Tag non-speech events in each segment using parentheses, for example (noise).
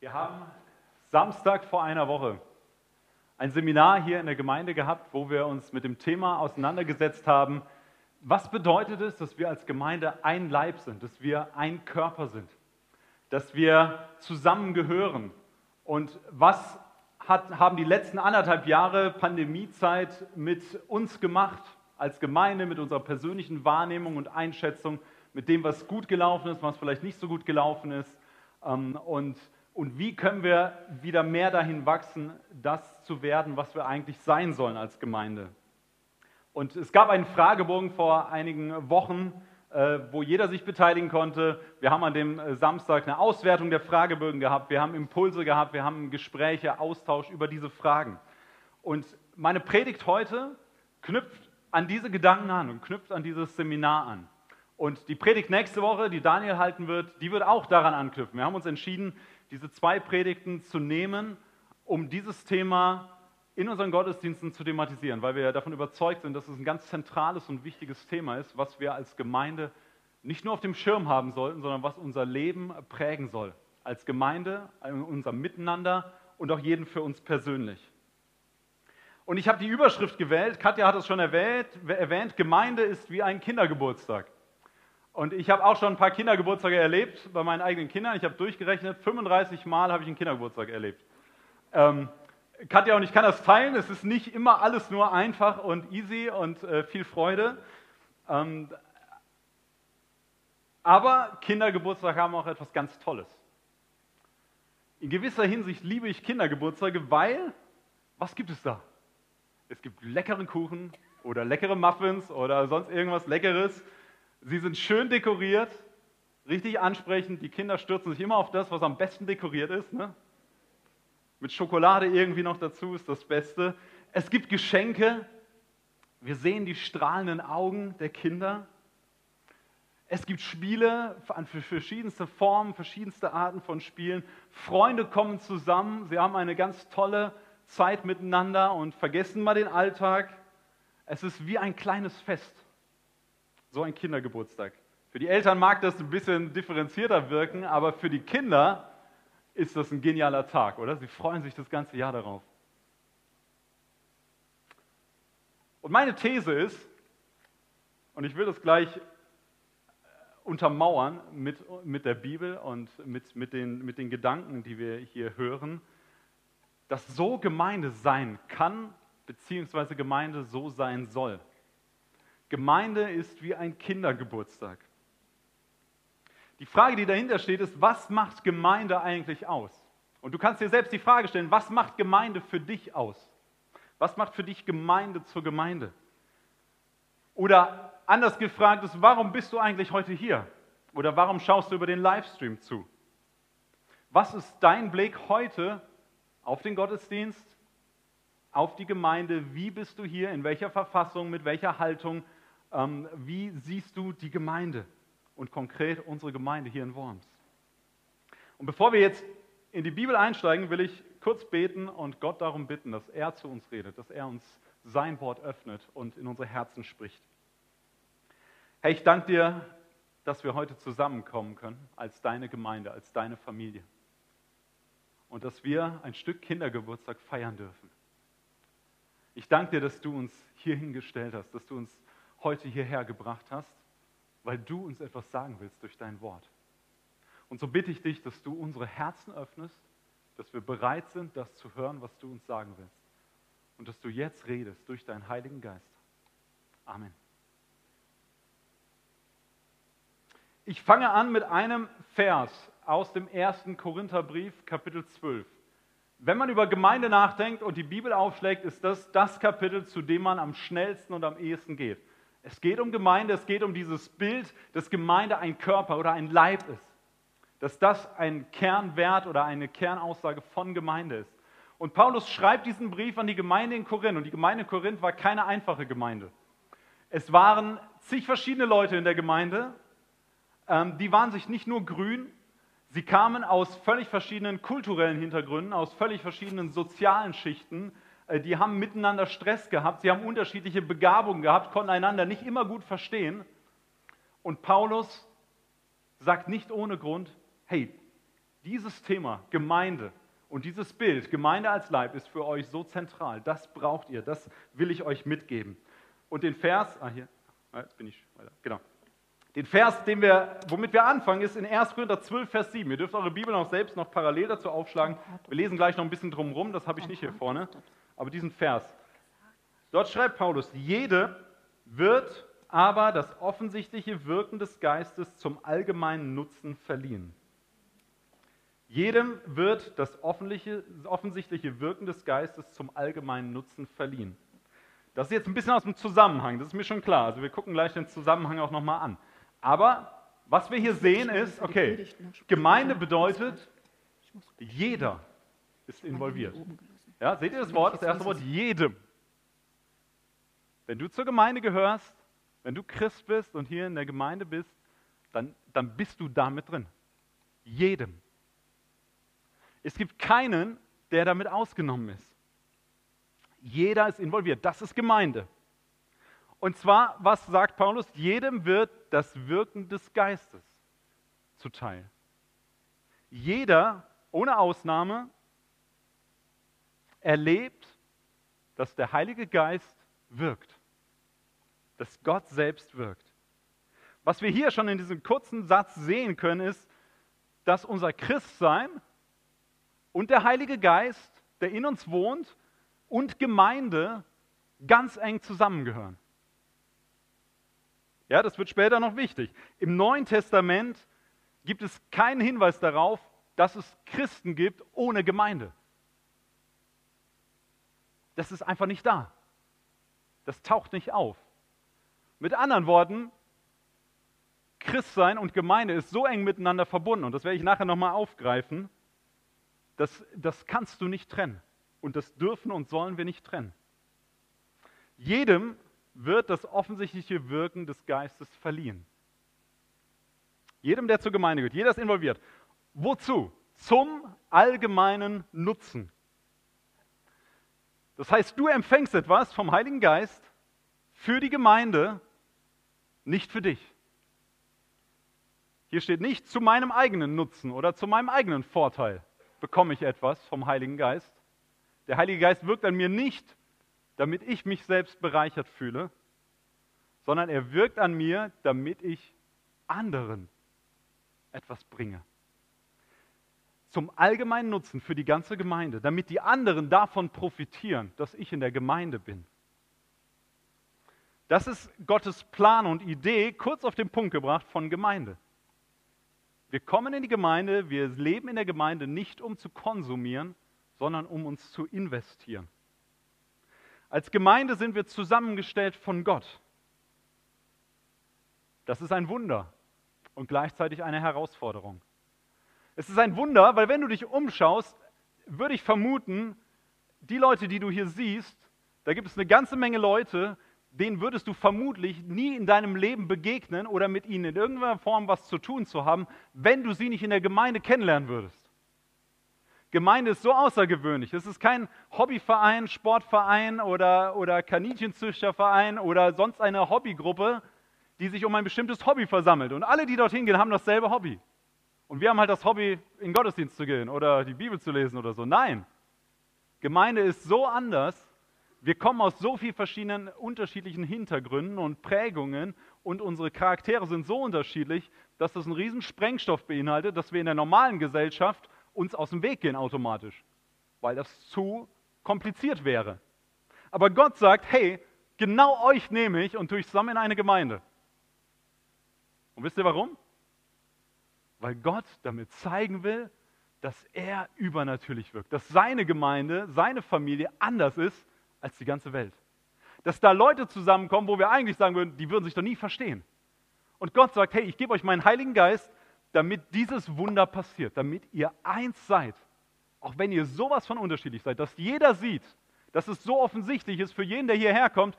Wir haben Samstag vor einer Woche ein Seminar hier in der Gemeinde gehabt, wo wir uns mit dem Thema auseinandergesetzt haben, was bedeutet es, dass wir als Gemeinde ein Leib sind, dass wir ein Körper sind, dass wir zusammengehören? Und was hat, haben die letzten anderthalb Jahre Pandemiezeit mit uns gemacht als Gemeinde, mit unserer persönlichen Wahrnehmung und Einschätzung, mit dem, was gut gelaufen ist, was vielleicht nicht so gut gelaufen ist? Ähm, und und wie können wir wieder mehr dahin wachsen, das zu werden, was wir eigentlich sein sollen als Gemeinde. Und es gab einen Fragebogen vor einigen Wochen, äh, wo jeder sich beteiligen konnte. Wir haben an dem äh, Samstag eine Auswertung der Fragebögen gehabt, wir haben Impulse gehabt, wir haben Gespräche, Austausch über diese Fragen. Und meine Predigt heute knüpft an diese Gedanken an und knüpft an dieses Seminar an. Und die Predigt nächste Woche, die Daniel halten wird, die wird auch daran anknüpfen. Wir haben uns entschieden, diese zwei Predigten zu nehmen, um dieses Thema in unseren Gottesdiensten zu thematisieren, weil wir davon überzeugt sind, dass es ein ganz zentrales und wichtiges Thema ist, was wir als Gemeinde nicht nur auf dem Schirm haben sollten, sondern was unser Leben prägen soll. Als Gemeinde, unser Miteinander und auch jeden für uns persönlich. Und ich habe die Überschrift gewählt, Katja hat es schon erwähnt, erwähnt, Gemeinde ist wie ein Kindergeburtstag. Und ich habe auch schon ein paar Kindergeburtstage erlebt bei meinen eigenen Kindern. Ich habe durchgerechnet, 35 Mal habe ich einen Kindergeburtstag erlebt. Ähm, Katja und ich kann das teilen. Es ist nicht immer alles nur einfach und easy und äh, viel Freude. Ähm, aber Kindergeburtstage haben auch etwas ganz Tolles. In gewisser Hinsicht liebe ich Kindergeburtstage, weil, was gibt es da? Es gibt leckeren Kuchen oder leckere Muffins oder sonst irgendwas Leckeres. Sie sind schön dekoriert, richtig ansprechend. Die Kinder stürzen sich immer auf das, was am besten dekoriert ist. Ne? Mit Schokolade irgendwie noch dazu ist das Beste. Es gibt Geschenke. Wir sehen die strahlenden Augen der Kinder. Es gibt Spiele für verschiedenste Formen, verschiedenste Arten von Spielen. Freunde kommen zusammen. Sie haben eine ganz tolle Zeit miteinander und vergessen mal den Alltag. Es ist wie ein kleines Fest. So ein Kindergeburtstag. Für die Eltern mag das ein bisschen differenzierter wirken, aber für die Kinder ist das ein genialer Tag, oder? Sie freuen sich das ganze Jahr darauf. Und meine These ist, und ich will das gleich äh, untermauern mit, mit der Bibel und mit, mit, den, mit den Gedanken, die wir hier hören, dass so Gemeinde sein kann, beziehungsweise Gemeinde so sein soll. Gemeinde ist wie ein Kindergeburtstag. Die Frage, die dahinter steht, ist, was macht Gemeinde eigentlich aus? Und du kannst dir selbst die Frage stellen, was macht Gemeinde für dich aus? Was macht für dich Gemeinde zur Gemeinde? Oder anders gefragt ist, warum bist du eigentlich heute hier? Oder warum schaust du über den Livestream zu? Was ist dein Blick heute auf den Gottesdienst, auf die Gemeinde? Wie bist du hier? In welcher Verfassung? Mit welcher Haltung? Ähm, wie siehst du die Gemeinde und konkret unsere Gemeinde hier in Worms? Und bevor wir jetzt in die Bibel einsteigen, will ich kurz beten und Gott darum bitten, dass er zu uns redet, dass er uns sein Wort öffnet und in unsere Herzen spricht. Herr, ich danke dir, dass wir heute zusammenkommen können als deine Gemeinde, als deine Familie. Und dass wir ein Stück Kindergeburtstag feiern dürfen. Ich danke dir, dass du uns hier hingestellt hast, dass du uns heute hierher gebracht hast, weil du uns etwas sagen willst durch dein Wort. Und so bitte ich dich, dass du unsere Herzen öffnest, dass wir bereit sind, das zu hören, was du uns sagen willst. Und dass du jetzt redest durch deinen Heiligen Geist. Amen. Ich fange an mit einem Vers aus dem ersten Korintherbrief, Kapitel 12. Wenn man über Gemeinde nachdenkt und die Bibel aufschlägt, ist das das Kapitel, zu dem man am schnellsten und am ehesten geht. Es geht um Gemeinde, es geht um dieses Bild, dass Gemeinde ein Körper oder ein Leib ist. Dass das ein Kernwert oder eine Kernaussage von Gemeinde ist. Und Paulus schreibt diesen Brief an die Gemeinde in Korinth. Und die Gemeinde in Korinth war keine einfache Gemeinde. Es waren zig verschiedene Leute in der Gemeinde. Ähm, die waren sich nicht nur grün, sie kamen aus völlig verschiedenen kulturellen Hintergründen, aus völlig verschiedenen sozialen Schichten die haben miteinander Stress gehabt, sie haben unterschiedliche Begabungen gehabt, konnten einander nicht immer gut verstehen. Und Paulus sagt nicht ohne Grund, hey, Dieses Thema, Gemeinde und dieses Bild, Gemeinde als Leib, ist für euch so zentral. Das braucht ihr, das will ich euch mitgeben. Und den Vers, ah hier, ah, jetzt bin ich weiter, genau. Den Vers, den wir, womit wir anfangen, ist in 1. Korinther 12, Vers 7. Ihr dürft eure Bibel auch selbst noch parallel dazu aufschlagen. Wir lesen gleich noch ein bisschen drumherum, das habe ich nicht hier vorne. Aber diesen Vers. Dort schreibt Paulus, jede wird aber das offensichtliche Wirken des Geistes zum allgemeinen Nutzen verliehen. Jedem wird das offensichtliche Wirken des Geistes zum allgemeinen Nutzen verliehen. Das ist jetzt ein bisschen aus dem Zusammenhang, das ist mir schon klar. Also wir gucken gleich den Zusammenhang auch nochmal an. Aber was wir hier sehen ist, okay, Gemeinde bedeutet, jeder ist involviert. Ja, seht ihr das Wort, das erste Wort, jedem. Wenn du zur Gemeinde gehörst, wenn du Christ bist und hier in der Gemeinde bist, dann, dann bist du da mit drin. Jedem. Es gibt keinen, der damit ausgenommen ist. Jeder ist involviert. Das ist Gemeinde. Und zwar, was sagt Paulus? Jedem wird das Wirken des Geistes zuteil. Jeder, ohne Ausnahme, erlebt, dass der Heilige Geist wirkt, dass Gott selbst wirkt. Was wir hier schon in diesem kurzen Satz sehen können, ist, dass unser Christsein und der Heilige Geist, der in uns wohnt, und Gemeinde ganz eng zusammengehören. Ja, das wird später noch wichtig. Im Neuen Testament gibt es keinen Hinweis darauf, dass es Christen gibt ohne Gemeinde. Das ist einfach nicht da. Das taucht nicht auf. Mit anderen Worten, Christsein und Gemeinde ist so eng miteinander verbunden, und das werde ich nachher nochmal aufgreifen, das, das kannst du nicht trennen. Und das dürfen und sollen wir nicht trennen. Jedem wird das offensichtliche Wirken des Geistes verliehen. Jedem, der zur Gemeinde gehört, jeder ist involviert. Wozu? Zum allgemeinen Nutzen. Das heißt, du empfängst etwas vom Heiligen Geist für die Gemeinde, nicht für dich. Hier steht nicht zu meinem eigenen Nutzen oder zu meinem eigenen Vorteil bekomme ich etwas vom Heiligen Geist. Der Heilige Geist wirkt an mir nicht damit ich mich selbst bereichert fühle, sondern er wirkt an mir, damit ich anderen etwas bringe. Zum allgemeinen Nutzen für die ganze Gemeinde, damit die anderen davon profitieren, dass ich in der Gemeinde bin. Das ist Gottes Plan und Idee, kurz auf den Punkt gebracht, von Gemeinde. Wir kommen in die Gemeinde, wir leben in der Gemeinde nicht um zu konsumieren, sondern um uns zu investieren. Als Gemeinde sind wir zusammengestellt von Gott. Das ist ein Wunder und gleichzeitig eine Herausforderung. Es ist ein Wunder, weil wenn du dich umschaust, würde ich vermuten, die Leute, die du hier siehst, da gibt es eine ganze Menge Leute, denen würdest du vermutlich nie in deinem Leben begegnen oder mit ihnen in irgendeiner Form was zu tun zu haben, wenn du sie nicht in der Gemeinde kennenlernen würdest. Gemeinde ist so außergewöhnlich. Es ist kein Hobbyverein, Sportverein oder, oder Kaninchenzüchterverein oder sonst eine Hobbygruppe, die sich um ein bestimmtes Hobby versammelt. Und alle, die dorthin gehen, haben dasselbe Hobby. Und wir haben halt das Hobby, in Gottesdienst zu gehen oder die Bibel zu lesen oder so. Nein, Gemeinde ist so anders. Wir kommen aus so vielen verschiedenen unterschiedlichen Hintergründen und Prägungen und unsere Charaktere sind so unterschiedlich, dass das einen riesen Sprengstoff beinhaltet, dass wir in der normalen Gesellschaft uns aus dem Weg gehen automatisch, weil das zu kompliziert wäre. Aber Gott sagt, hey, genau euch nehme ich und tue ich zusammen in eine Gemeinde. Und wisst ihr warum? Weil Gott damit zeigen will, dass er übernatürlich wirkt, dass seine Gemeinde, seine Familie anders ist als die ganze Welt. Dass da Leute zusammenkommen, wo wir eigentlich sagen würden, die würden sich doch nie verstehen. Und Gott sagt, hey, ich gebe euch meinen Heiligen Geist, damit dieses Wunder passiert, damit ihr eins seid, auch wenn ihr sowas von unterschiedlich seid, dass jeder sieht, dass es so offensichtlich ist für jeden, der hierher kommt,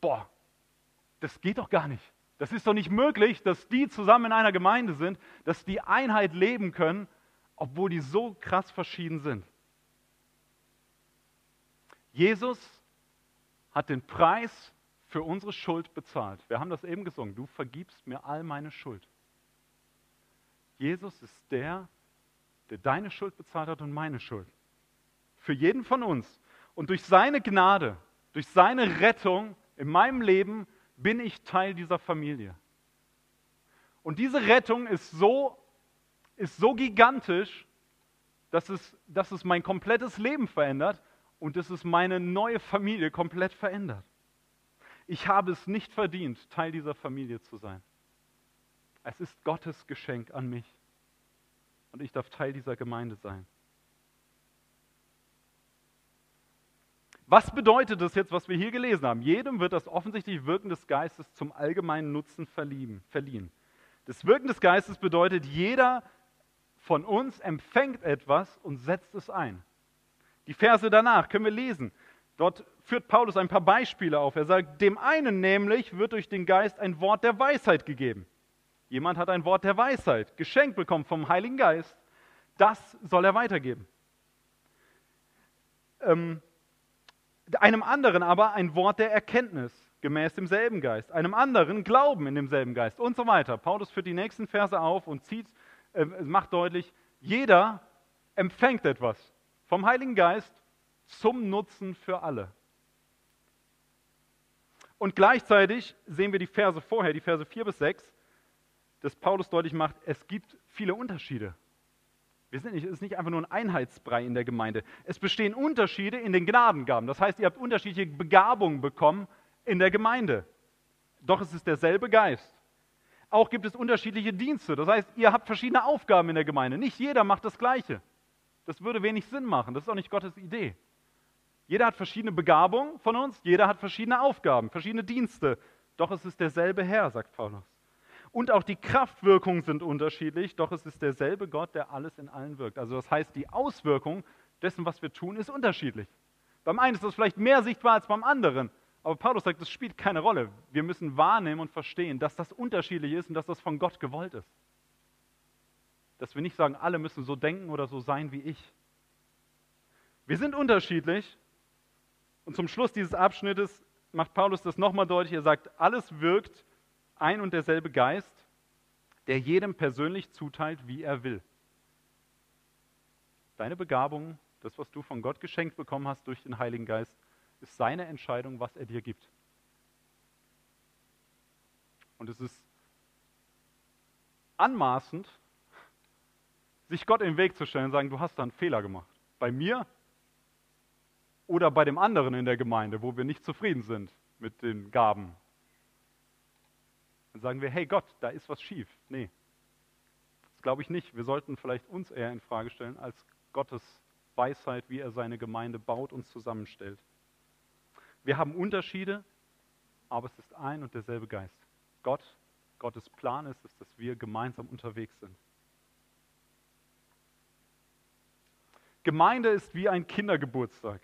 boah, das geht doch gar nicht. Das ist doch nicht möglich, dass die zusammen in einer Gemeinde sind, dass die Einheit leben können, obwohl die so krass verschieden sind. Jesus hat den Preis für unsere Schuld bezahlt. Wir haben das eben gesungen. Du vergibst mir all meine Schuld. Jesus ist der, der deine Schuld bezahlt hat und meine Schuld. Für jeden von uns. Und durch seine Gnade, durch seine Rettung in meinem Leben bin ich Teil dieser Familie. Und diese Rettung ist so, ist so gigantisch, dass es, dass es mein komplettes Leben verändert und dass es meine neue Familie komplett verändert. Ich habe es nicht verdient, Teil dieser Familie zu sein. Es ist Gottes Geschenk an mich. Und ich darf Teil dieser Gemeinde sein. Was bedeutet das jetzt, was wir hier gelesen haben? Jedem wird das offensichtliche Wirken des Geistes zum allgemeinen Nutzen verliehen. Das Wirken des Geistes bedeutet, jeder von uns empfängt etwas und setzt es ein. Die Verse danach können wir lesen. Dort führt Paulus ein paar Beispiele auf. Er sagt, dem einen nämlich wird durch den Geist ein Wort der Weisheit gegeben. Jemand hat ein Wort der Weisheit geschenkt bekommen vom Heiligen Geist. Das soll er weitergeben. Ähm, einem anderen aber ein Wort der Erkenntnis gemäß demselben Geist, einem anderen Glauben in demselben Geist und so weiter. Paulus führt die nächsten Verse auf und zieht, äh, macht deutlich, jeder empfängt etwas vom Heiligen Geist zum Nutzen für alle. Und gleichzeitig sehen wir die Verse vorher, die Verse 4 bis 6, dass Paulus deutlich macht, es gibt viele Unterschiede. Wir sind nicht, es ist nicht einfach nur ein Einheitsbrei in der Gemeinde. Es bestehen Unterschiede in den Gnadengaben. Das heißt, ihr habt unterschiedliche Begabungen bekommen in der Gemeinde. Doch es ist derselbe Geist. Auch gibt es unterschiedliche Dienste. Das heißt, ihr habt verschiedene Aufgaben in der Gemeinde. Nicht jeder macht das Gleiche. Das würde wenig Sinn machen. Das ist auch nicht Gottes Idee. Jeder hat verschiedene Begabungen von uns, jeder hat verschiedene Aufgaben, verschiedene Dienste. Doch es ist derselbe Herr, sagt Paulus. Und auch die Kraftwirkungen sind unterschiedlich, doch es ist derselbe Gott, der alles in allen wirkt. Also das heißt, die Auswirkung dessen, was wir tun, ist unterschiedlich. Beim einen ist das vielleicht mehr sichtbar als beim anderen. Aber Paulus sagt, das spielt keine Rolle. Wir müssen wahrnehmen und verstehen, dass das unterschiedlich ist und dass das von Gott gewollt ist. Dass wir nicht sagen, alle müssen so denken oder so sein wie ich. Wir sind unterschiedlich und zum Schluss dieses Abschnittes macht Paulus das nochmal deutlich. Er sagt, alles wirkt ein und derselbe Geist, der jedem persönlich zuteilt, wie er will. Deine Begabung, das, was du von Gott geschenkt bekommen hast durch den Heiligen Geist, ist seine Entscheidung, was er dir gibt. Und es ist anmaßend, sich Gott in den Weg zu stellen und sagen, du hast da einen Fehler gemacht. Bei mir oder bei dem anderen in der Gemeinde, wo wir nicht zufrieden sind mit den Gaben. Dann sagen wir, hey Gott, da ist was schief. Nee, das glaube ich nicht. Wir sollten vielleicht uns eher in Frage stellen als Gottes Weisheit, wie er seine Gemeinde baut und zusammenstellt. Wir haben Unterschiede, aber es ist ein und derselbe Geist. Gott, Gottes Plan ist es, dass wir gemeinsam unterwegs sind. Gemeinde ist wie ein Kindergeburtstag.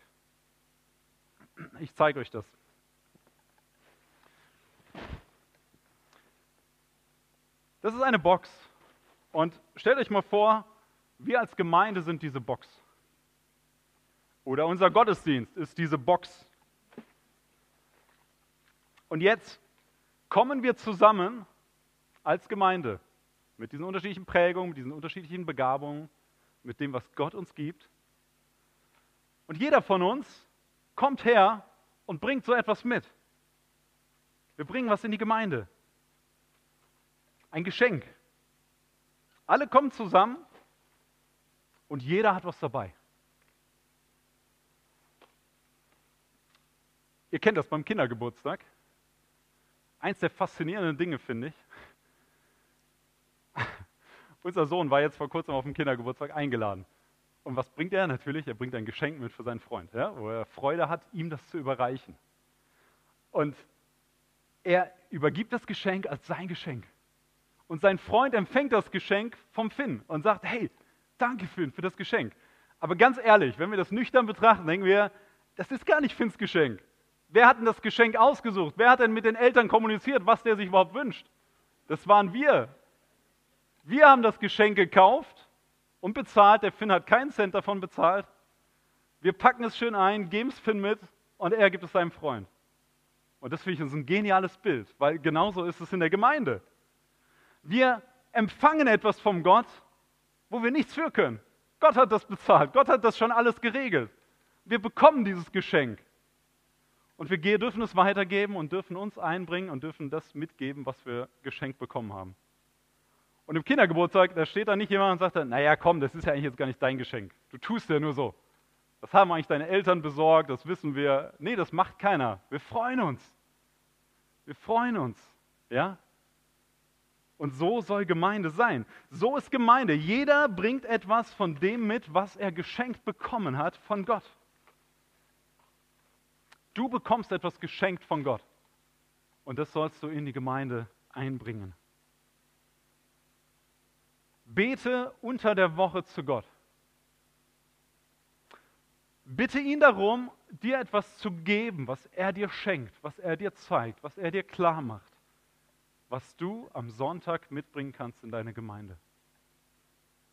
Ich zeige euch das. Das ist eine Box. Und stellt euch mal vor, wir als Gemeinde sind diese Box. Oder unser Gottesdienst ist diese Box. Und jetzt kommen wir zusammen als Gemeinde mit diesen unterschiedlichen Prägungen, mit diesen unterschiedlichen Begabungen, mit dem, was Gott uns gibt. Und jeder von uns kommt her und bringt so etwas mit. Wir bringen was in die Gemeinde. Ein Geschenk. Alle kommen zusammen und jeder hat was dabei. Ihr kennt das beim Kindergeburtstag. Eins der faszinierenden Dinge finde ich. (laughs) Unser Sohn war jetzt vor kurzem auf dem Kindergeburtstag eingeladen. Und was bringt er? Natürlich, er bringt ein Geschenk mit für seinen Freund, ja, wo er Freude hat, ihm das zu überreichen. Und er übergibt das Geschenk als sein Geschenk. Und sein Freund empfängt das Geschenk vom Finn und sagt, hey, danke Finn für das Geschenk. Aber ganz ehrlich, wenn wir das nüchtern betrachten, denken wir, das ist gar nicht Finns Geschenk. Wer hat denn das Geschenk ausgesucht? Wer hat denn mit den Eltern kommuniziert, was der sich überhaupt wünscht? Das waren wir. Wir haben das Geschenk gekauft und bezahlt. Der Finn hat keinen Cent davon bezahlt. Wir packen es schön ein, geben es Finn mit und er gibt es seinem Freund. Und das finde ich ein geniales Bild, weil genauso ist es in der Gemeinde. Wir empfangen etwas vom Gott, wo wir nichts für können. Gott hat das bezahlt. Gott hat das schon alles geregelt. Wir bekommen dieses Geschenk. Und wir dürfen es weitergeben und dürfen uns einbringen und dürfen das mitgeben, was wir geschenkt bekommen haben. Und im Kindergeburtstag, da steht da nicht jemand und sagt, dann, naja, komm, das ist ja eigentlich jetzt gar nicht dein Geschenk. Du tust ja nur so. Das haben eigentlich deine Eltern besorgt, das wissen wir. Nee, das macht keiner. Wir freuen uns. Wir freuen uns. Ja? Und so soll Gemeinde sein. So ist Gemeinde. Jeder bringt etwas von dem mit, was er geschenkt bekommen hat von Gott. Du bekommst etwas geschenkt von Gott. Und das sollst du in die Gemeinde einbringen. Bete unter der Woche zu Gott. Bitte ihn darum, dir etwas zu geben, was er dir schenkt, was er dir zeigt, was er dir klar macht was du am Sonntag mitbringen kannst in deine Gemeinde.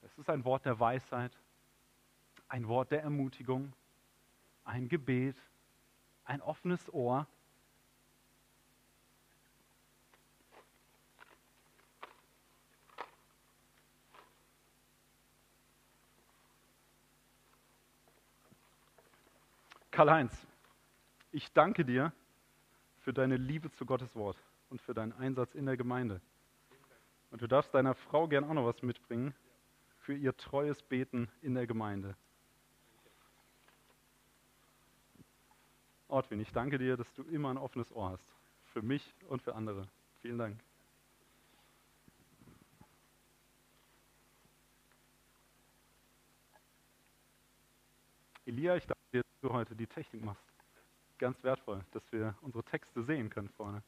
Es ist ein Wort der Weisheit, ein Wort der Ermutigung, ein Gebet, ein offenes Ohr. Karl-Heinz, ich danke dir für deine Liebe zu Gottes Wort und für deinen Einsatz in der Gemeinde. Und du darfst deiner Frau gern auch noch was mitbringen für ihr treues Beten in der Gemeinde. Ortwin, ich danke dir, dass du immer ein offenes Ohr hast. Für mich und für andere. Vielen Dank. Elia, ich danke dir, dass du heute die Technik machst. Ganz wertvoll, dass wir unsere Texte sehen können vorne.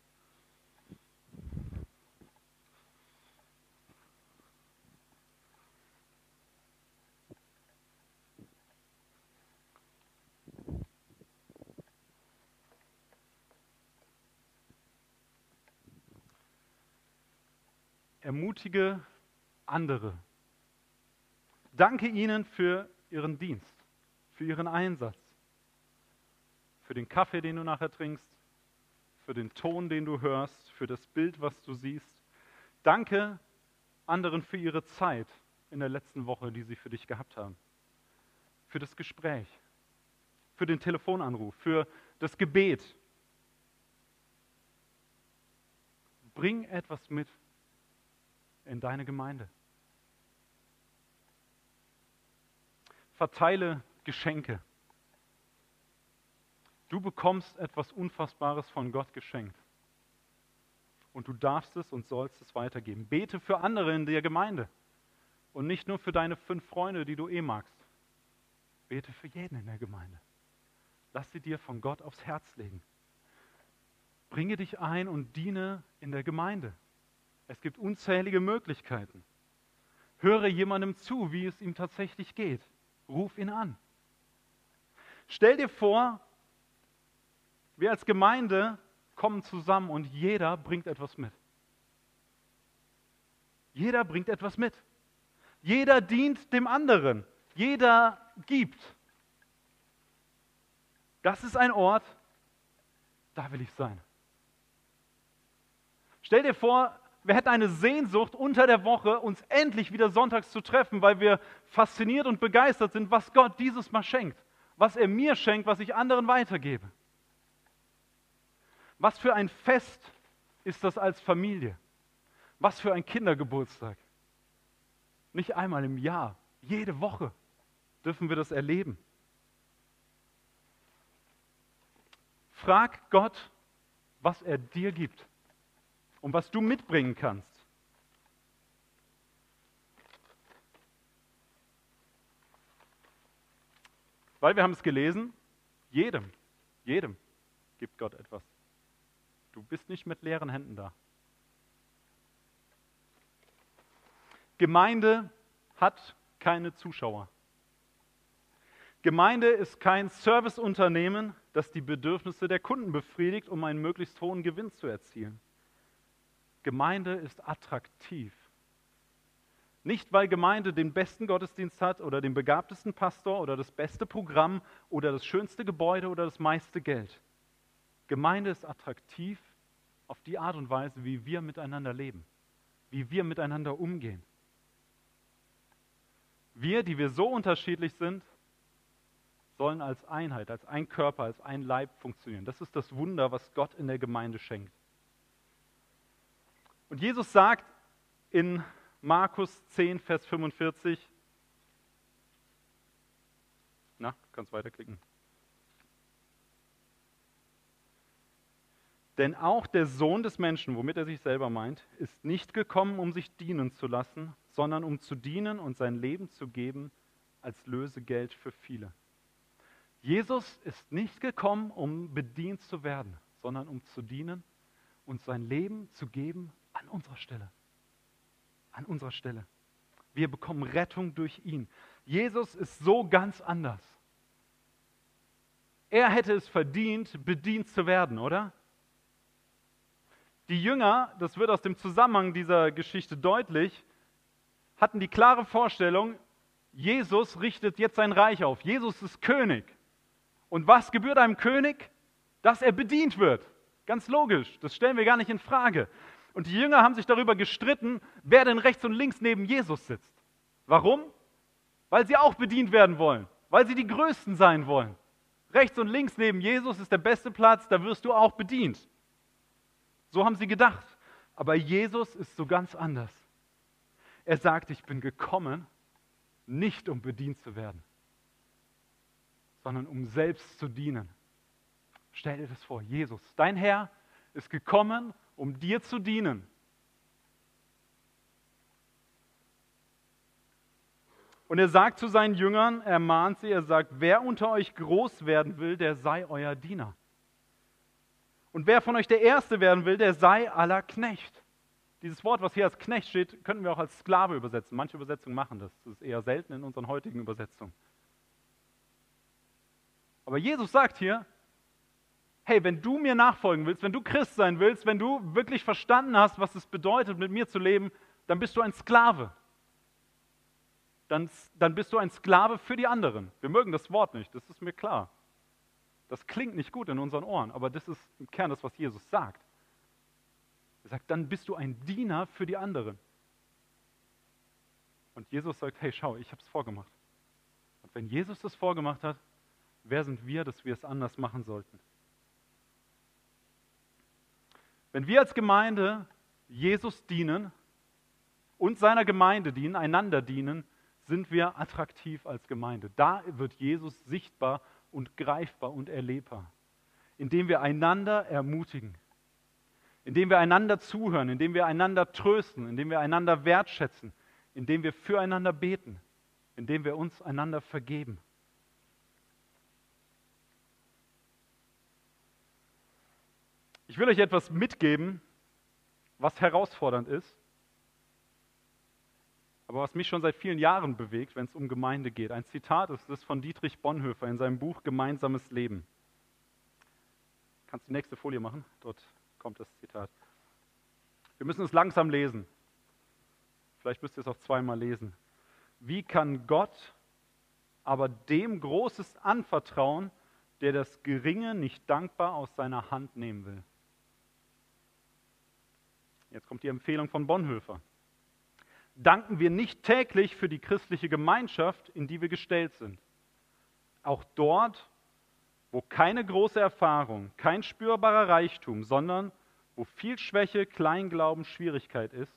Ermutige andere. Danke ihnen für ihren Dienst, für ihren Einsatz, für den Kaffee, den du nachher trinkst, für den Ton, den du hörst, für das Bild, was du siehst. Danke anderen für ihre Zeit in der letzten Woche, die sie für dich gehabt haben. Für das Gespräch, für den Telefonanruf, für das Gebet. Bring etwas mit in deine Gemeinde. Verteile Geschenke. Du bekommst etwas Unfassbares von Gott geschenkt. Und du darfst es und sollst es weitergeben. Bete für andere in der Gemeinde. Und nicht nur für deine fünf Freunde, die du eh magst. Bete für jeden in der Gemeinde. Lass sie dir von Gott aufs Herz legen. Bringe dich ein und diene in der Gemeinde. Es gibt unzählige Möglichkeiten. Höre jemandem zu, wie es ihm tatsächlich geht. Ruf ihn an. Stell dir vor, wir als Gemeinde kommen zusammen und jeder bringt etwas mit. Jeder bringt etwas mit. Jeder dient dem anderen. Jeder gibt. Das ist ein Ort, da will ich sein. Stell dir vor, wir hätten eine Sehnsucht unter der Woche, uns endlich wieder sonntags zu treffen, weil wir fasziniert und begeistert sind, was Gott dieses Mal schenkt, was er mir schenkt, was ich anderen weitergebe. Was für ein Fest ist das als Familie? Was für ein Kindergeburtstag? Nicht einmal im Jahr, jede Woche dürfen wir das erleben. Frag Gott, was er dir gibt und was du mitbringen kannst. Weil wir haben es gelesen, jedem, jedem gibt Gott etwas. Du bist nicht mit leeren Händen da. Gemeinde hat keine Zuschauer. Gemeinde ist kein Serviceunternehmen, das die Bedürfnisse der Kunden befriedigt, um einen möglichst hohen Gewinn zu erzielen. Gemeinde ist attraktiv. Nicht, weil Gemeinde den besten Gottesdienst hat oder den begabtesten Pastor oder das beste Programm oder das schönste Gebäude oder das meiste Geld. Gemeinde ist attraktiv auf die Art und Weise, wie wir miteinander leben, wie wir miteinander umgehen. Wir, die wir so unterschiedlich sind, sollen als Einheit, als ein Körper, als ein Leib funktionieren. Das ist das Wunder, was Gott in der Gemeinde schenkt. Und Jesus sagt in Markus 10, Vers 45, na, kannst weiterklicken. Denn auch der Sohn des Menschen, womit er sich selber meint, ist nicht gekommen, um sich dienen zu lassen, sondern um zu dienen und sein Leben zu geben als Lösegeld für viele. Jesus ist nicht gekommen, um bedient zu werden, sondern um zu dienen und sein Leben zu geben an unserer Stelle. An unserer Stelle. Wir bekommen Rettung durch ihn. Jesus ist so ganz anders. Er hätte es verdient, bedient zu werden, oder? Die Jünger, das wird aus dem Zusammenhang dieser Geschichte deutlich, hatten die klare Vorstellung, Jesus richtet jetzt sein Reich auf. Jesus ist König. Und was gebührt einem König? Dass er bedient wird. Ganz logisch, das stellen wir gar nicht in Frage. Und die Jünger haben sich darüber gestritten, wer denn rechts und links neben Jesus sitzt. Warum? Weil sie auch bedient werden wollen, weil sie die Größten sein wollen. Rechts und links neben Jesus ist der beste Platz, da wirst du auch bedient. So haben sie gedacht. Aber Jesus ist so ganz anders. Er sagt, ich bin gekommen, nicht um bedient zu werden, sondern um selbst zu dienen. Stell dir das vor, Jesus, dein Herr, ist gekommen, um dir zu dienen. Und er sagt zu seinen Jüngern, er mahnt sie, er sagt, wer unter euch groß werden will, der sei euer Diener. Und wer von euch der Erste werden will, der sei aller Knecht. Dieses Wort, was hier als Knecht steht, könnten wir auch als Sklave übersetzen. Manche Übersetzungen machen das. Das ist eher selten in unseren heutigen Übersetzungen. Aber Jesus sagt hier, hey, wenn du mir nachfolgen willst, wenn du Christ sein willst, wenn du wirklich verstanden hast, was es bedeutet, mit mir zu leben, dann bist du ein Sklave. Dann, dann bist du ein Sklave für die anderen. Wir mögen das Wort nicht, das ist mir klar. Das klingt nicht gut in unseren Ohren, aber das ist im Kern das, was Jesus sagt. Er sagt, dann bist du ein Diener für die anderen. Und Jesus sagt, hey, schau, ich habe es vorgemacht. Und wenn Jesus das vorgemacht hat, wer sind wir, dass wir es anders machen sollten? Wenn wir als Gemeinde Jesus dienen und seiner Gemeinde dienen, einander dienen, sind wir attraktiv als Gemeinde. Da wird Jesus sichtbar und greifbar und erlebbar, indem wir einander ermutigen, indem wir einander zuhören, indem wir einander trösten, indem wir einander wertschätzen, indem wir füreinander beten, indem wir uns einander vergeben. Will euch etwas mitgeben, was herausfordernd ist, aber was mich schon seit vielen Jahren bewegt, wenn es um Gemeinde geht. Ein Zitat ist das von Dietrich Bonhoeffer in seinem Buch Gemeinsames Leben. Kannst die nächste Folie machen? Dort kommt das Zitat. Wir müssen es langsam lesen. Vielleicht müsst ihr es auch zweimal lesen. Wie kann Gott aber dem Großes anvertrauen, der das Geringe nicht dankbar aus seiner Hand nehmen will? Jetzt kommt die Empfehlung von Bonhoeffer danken wir nicht täglich für die christliche Gemeinschaft, in die wir gestellt sind. Auch dort, wo keine große Erfahrung, kein spürbarer Reichtum, sondern wo viel Schwäche, Kleinglauben, Schwierigkeit ist,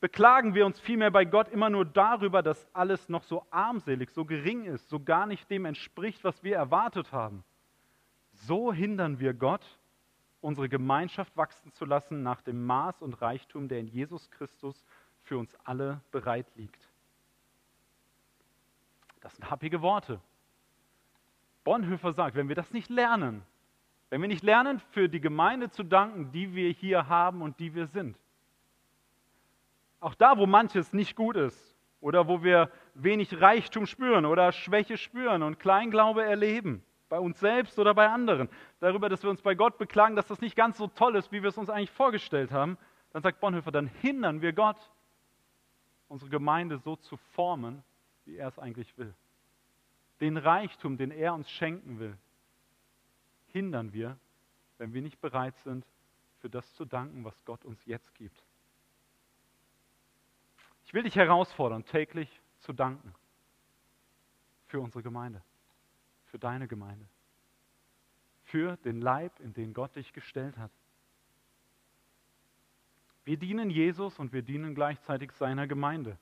beklagen wir uns vielmehr bei Gott immer nur darüber, dass alles noch so armselig, so gering ist, so gar nicht dem entspricht, was wir erwartet haben. So hindern wir Gott, unsere Gemeinschaft wachsen zu lassen nach dem Maß und Reichtum, der in Jesus Christus für uns alle bereit liegt. Das sind happige Worte. Bonhoeffer sagt, wenn wir das nicht lernen, wenn wir nicht lernen, für die Gemeinde zu danken, die wir hier haben und die wir sind, auch da, wo manches nicht gut ist oder wo wir wenig Reichtum spüren oder Schwäche spüren und Kleinglaube erleben, bei uns selbst oder bei anderen, darüber, dass wir uns bei Gott beklagen, dass das nicht ganz so toll ist, wie wir es uns eigentlich vorgestellt haben, dann sagt Bonhoeffer, dann hindern wir Gott unsere Gemeinde so zu formen, wie er es eigentlich will. Den Reichtum, den er uns schenken will, hindern wir, wenn wir nicht bereit sind, für das zu danken, was Gott uns jetzt gibt. Ich will dich herausfordern, täglich zu danken für unsere Gemeinde, für deine Gemeinde, für den Leib, in den Gott dich gestellt hat. Wir dienen Jesus und wir dienen gleichzeitig seiner Gemeinde.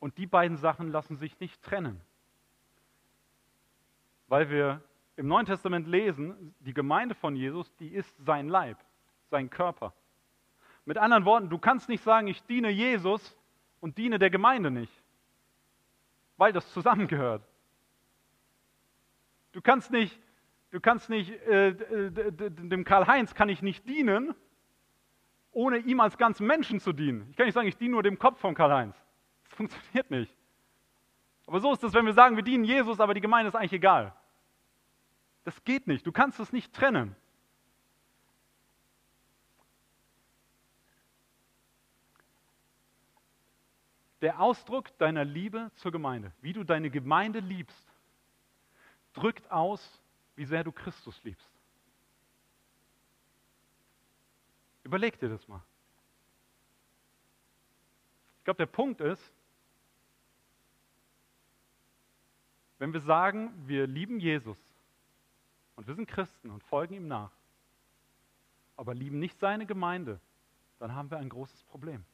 Und die beiden Sachen lassen sich nicht trennen. Weil wir im Neuen Testament lesen, die Gemeinde von Jesus, die ist sein Leib, sein Körper. Mit anderen Worten, du kannst nicht sagen, ich diene Jesus und diene der Gemeinde nicht, weil das zusammengehört. Du kannst nicht, du kannst nicht, äh, dem Karl-Heinz kann ich nicht dienen ohne ihm als ganzen Menschen zu dienen. Ich kann nicht sagen, ich diene nur dem Kopf von Karl-Heinz. Das funktioniert nicht. Aber so ist es, wenn wir sagen, wir dienen Jesus, aber die Gemeinde ist eigentlich egal. Das geht nicht. Du kannst es nicht trennen. Der Ausdruck deiner Liebe zur Gemeinde, wie du deine Gemeinde liebst, drückt aus, wie sehr du Christus liebst. Überleg dir das mal. Ich glaube, der Punkt ist, wenn wir sagen, wir lieben Jesus und wir sind Christen und folgen ihm nach, aber lieben nicht seine Gemeinde, dann haben wir ein großes Problem.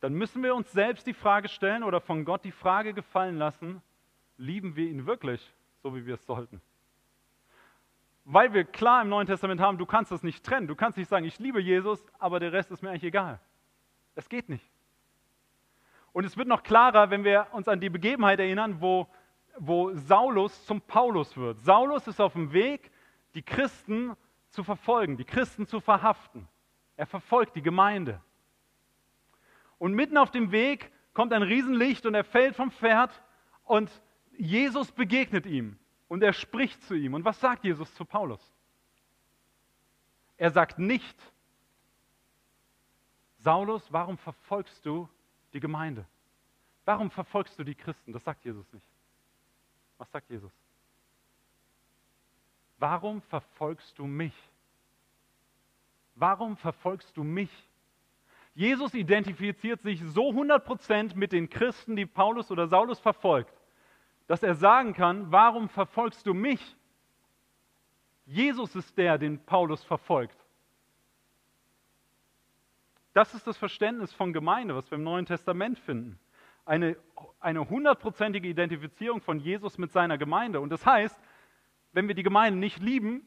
Dann müssen wir uns selbst die Frage stellen oder von Gott die Frage gefallen lassen, lieben wir ihn wirklich, so wie wir es sollten? weil wir klar im Neuen Testament haben, du kannst das nicht trennen. Du kannst nicht sagen, ich liebe Jesus, aber der Rest ist mir eigentlich egal. Das geht nicht. Und es wird noch klarer, wenn wir uns an die Begebenheit erinnern, wo, wo Saulus zum Paulus wird. Saulus ist auf dem Weg, die Christen zu verfolgen, die Christen zu verhaften. Er verfolgt die Gemeinde. Und mitten auf dem Weg kommt ein Riesenlicht und er fällt vom Pferd und Jesus begegnet ihm und er spricht zu ihm. Und was sagt Jesus zu Paulus? Er sagt nicht, Saulus, warum verfolgst du die Gemeinde? Warum verfolgst du die Christen? Das sagt Jesus nicht. Was sagt Jesus? Warum verfolgst du mich? Warum verfolgst du mich? Jesus identifiziert sich so 100% mit den Christen, die Paulus oder Saulus verfolgt, dass er sagen kann, warum verfolgst du mich? Jesus ist der, den Paulus verfolgt. Das ist das Verständnis von Gemeinde, was wir im Neuen Testament finden. Eine, eine hundertprozentige Identifizierung von Jesus mit seiner Gemeinde. Und das heißt, wenn wir die Gemeinde nicht lieben,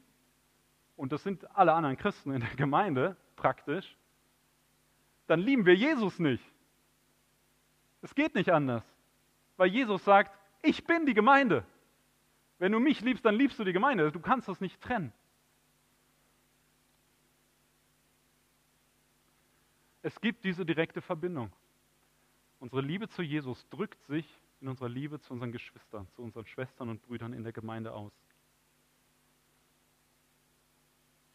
und das sind alle anderen Christen in der Gemeinde praktisch, dann lieben wir Jesus nicht. Es geht nicht anders. Weil Jesus sagt, ich bin die Gemeinde. Wenn du mich liebst, dann liebst du die Gemeinde. Du kannst das nicht trennen. Es gibt diese direkte Verbindung. Unsere Liebe zu Jesus drückt sich in unserer Liebe zu unseren Geschwistern, zu unseren Schwestern und Brüdern in der Gemeinde aus.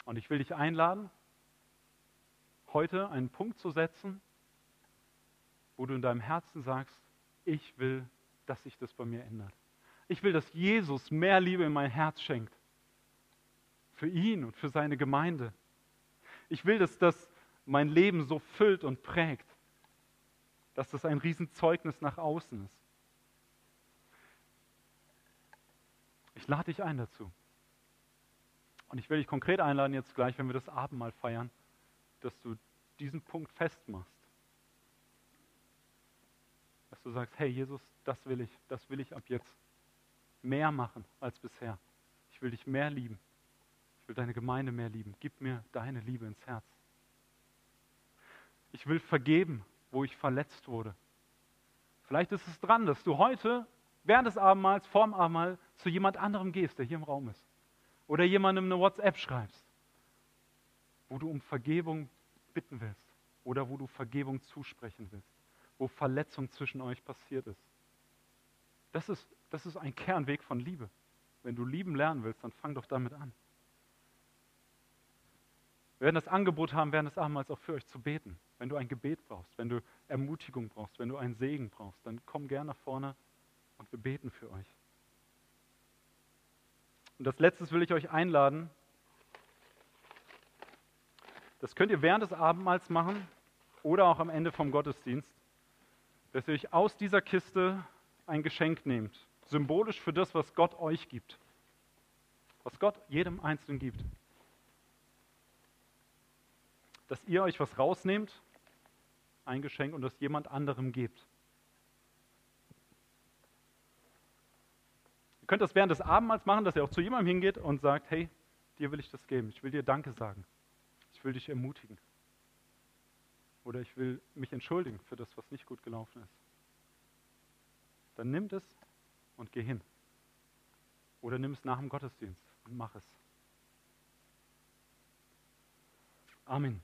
Und ich will dich einladen, heute einen Punkt zu setzen, wo du in deinem Herzen sagst, ich will dass sich das bei mir ändert. Ich will, dass Jesus mehr Liebe in mein Herz schenkt. Für ihn und für seine Gemeinde. Ich will, dass das mein Leben so füllt und prägt, dass das ein Riesenzeugnis nach außen ist. Ich lade dich ein dazu. Und ich will dich konkret einladen, jetzt gleich, wenn wir das Abendmahl feiern, dass du diesen Punkt festmachst. Dass du sagst, hey Jesus, das will ich, das will ich ab jetzt mehr machen als bisher. Ich will dich mehr lieben. Ich will deine Gemeinde mehr lieben. Gib mir deine Liebe ins Herz. Ich will vergeben, wo ich verletzt wurde. Vielleicht ist es dran, dass du heute während des Abendmahls, vorm Abendmahl, zu jemand anderem gehst, der hier im Raum ist. Oder jemandem eine WhatsApp schreibst, wo du um Vergebung bitten willst. Oder wo du Vergebung zusprechen willst. Wo Verletzung zwischen euch passiert ist. Das ist, das ist ein Kernweg von Liebe. Wenn du lieben lernen willst, dann fang doch damit an. Wir werden das Angebot haben, während des Abendmahls auch für euch zu beten. Wenn du ein Gebet brauchst, wenn du Ermutigung brauchst, wenn du einen Segen brauchst, dann komm gerne nach vorne und wir beten für euch. Und das Letzte will ich euch einladen. Das könnt ihr während des Abendmahls machen oder auch am Ende vom Gottesdienst. dass ihr euch aus dieser Kiste ein Geschenk nehmt, symbolisch für das, was Gott euch gibt, was Gott jedem Einzelnen gibt. Dass ihr euch was rausnehmt, ein Geschenk, und das jemand anderem gebt. Ihr könnt das während des Abendmahls machen, dass ihr auch zu jemandem hingeht und sagt, hey, dir will ich das geben, ich will dir Danke sagen, ich will dich ermutigen. Oder ich will mich entschuldigen für das, was nicht gut gelaufen ist. Dann nimm es und geh hin. Oder nimm es nach dem Gottesdienst und mach es. Amen.